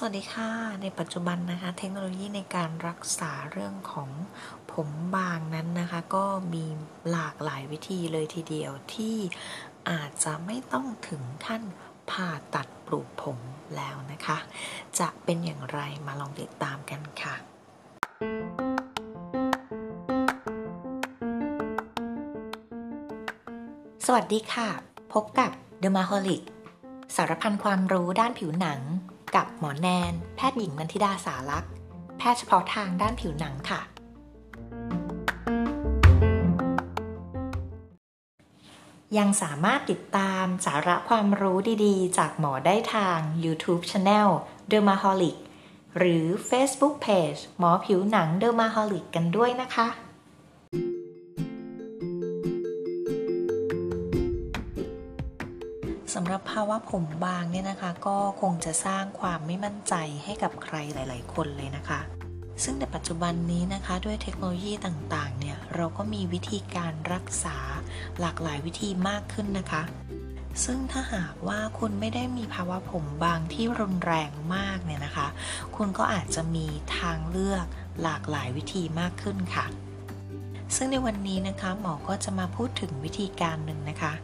สวัสดีค่ะ ในปัจจุบันนะคะเทคโนโลยีในการรักษาเรื่องของผมบางนั้นนะคะ ก็มีหลากหลายวิธีเลยทีเดียวที่อาจจะไม่ต้องถึงขั้นผ่าตัดปลูกผมแล้วนะคะ จะเป็นอย่างไรมาลองติดตามกันค่ะสวัสดีค่ะ พบกับ The m a h o l i c สารพันความรู้ด้านผิวหนัง กับหมอแนน แพทย์หญิงนันทิดาสารักษ์แพทย์เฉพาะทางด้านผิวหนังค่ะ ยังสามารถติดตามสาระความรู้ดีๆ จากหมอได้ทาง YouTube Channel Dermaholic หรือ Facebook Page หมอผิวหนัง Dermaholic กันด้วยนะคะ สำหรับภาวะผมบางเนี่ยนะคะ ก็คงจะสร้างความไม่มั่นใจให้กับใครหลาย ๆ คนเลยนะคะ ซึ่งในปัจจุบันนี้นะคะด้วยเทคโนโลยีต่างๆ เนี่ยเราก็มีวิธีการรักษาหลากหลายวิธีมากขึ้นนะคะ ซึ่งถ้าหากว่าคุณไม่ได้มีภาวะผมบางที่รุนแรงมากเนี่ยนะคะ คุณก็อาจจะมีทางเลือกหลากหลายวิธีมากขึ้นค่ะ ซึ่งในวันนี้นะคะหมอก็จะมาพูดถึงวิธีการหนึ่งนะคะ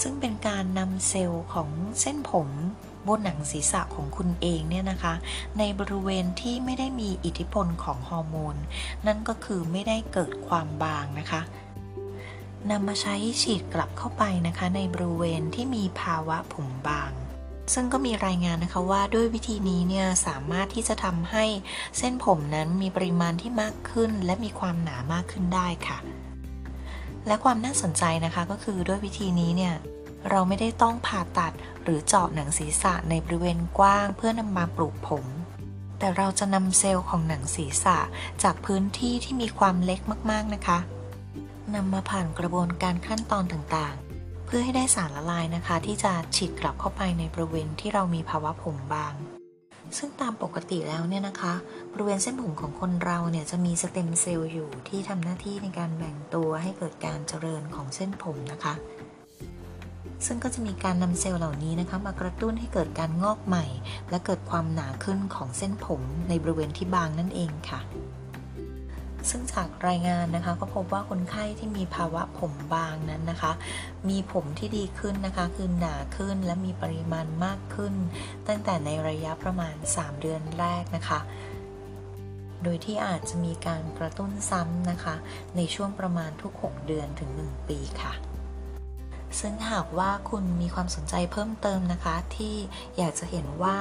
ซึ่งเป็นการนำเซลล์ของเส้นผมบนหนังศีรษะของคุณเองเนี่ยนะคะ ในบริเวณที่ไม่ได้มีอิทธิพลของฮอร์โมน นั่นก็คือไม่ได้เกิดความบางนะคะนำมาใช้ฉีดกลับเข้าไปนะคะ ในบริเวณที่มีภาวะผมบาง ซึ่งก็มีรายงานนะคะว่าด้วยวิธีนี้เนี่ยสามารถที่จะทำให้เส้นผมนั้นมีปริมาณที่มากขึ้น และมีความหนามากขึ้นได้ค่ะ และความน่าสนใจนะคะก็คือด้วยวิธีนี้เนี่ยเราไม่ได้ต้องผ่าตัดหรือเจาะหนังศีรษะในบริเวณกว้างเพื่อนำมาปลูกผม แต่เราจะนำเซลล์ของหนังศีรษะจากพื้นที่ที่มีความเล็กมากๆนะคะนำมาผ่านกระบวนการขั้นตอนต่างๆ เพื่อให้ได้สารละลายนะคะ ที่จะฉีดกลับเข้าไปในบริเวณที่เรามีภาวะผมบาง ซึ่งตามปกติแล้วเนี่ยนะคะ บริเวณเส้นผมของคนเราเนี่ยจะมีสเต็มเซลล์อยู่ที่ทำหน้าที่ในการแบ่งตัวให้เกิดการเจริญของเส้นผมนะคะ ซึ่งก็จะมีการนำเซลล์เหล่านี้นะคะ มากระตุ้นให้เกิดการงอกใหม่ และเกิดความหนาขึ้นของเส้นผมในบริเวณที่บางนั่นเองค่ะ ซึ่งจากรายงานนะคะก็พบว่าคนไข้ที่มีภาวะผมบางนั้นนะคะ มีผมที่ดีขึ้นนะคะคือหนาขึ้นและมีปริมาณมากขึ้น ตั้งแต่ในระยะประมาณ 3 เดือนแรกนะคะ โดยที่อาจจะมีการกระตุ้นซ้ำนะคะ ในช่วงประมาณทุก 6 เดือนถึง 1 ปีค่ะซึ่งหากว่าคุณมีความสนใจเพิ่มเติมนะคะ ที่อยากจะเห็นว่า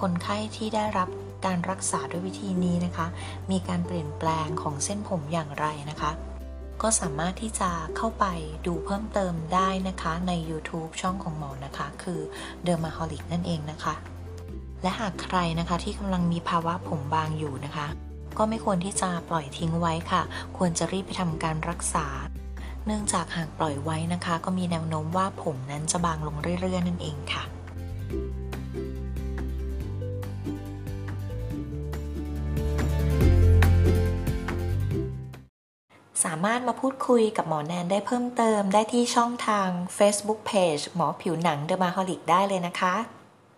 คนไข้ที่ได้รับ การรักษาด้วยวิธีนี้นะคะ มีการเปลี่ยนแปลงของเส้นผมอย่างไรนะคะ ก็สามารถที่จะเข้าไปดูเพิ่มเติมได้นะคะใน YouTube ช่องของหมอนะคะ คือ Dermaholic นั่นเองนะคะ และหากใครนะคะที่กำลังมีภาวะผมบางอยู่นะคะ ก็ไม่ควรที่จะปล่อยทิ้งไว้ค่ะ ควรจะรีบไปทำการรักษาเนื่องจากหากปล่อยไว้นะคะ ก็มีแนวโน้มว่าผมนั้นจะบางลงเรื่อยๆ นั่นเองค่ะามารถมาพูดคุยกับหมอแนนได้เพิ่มเติมได้ที่ช่องทาง Facebook Page หมอผิวหนัง Dermaholic ได้เลยนะคะ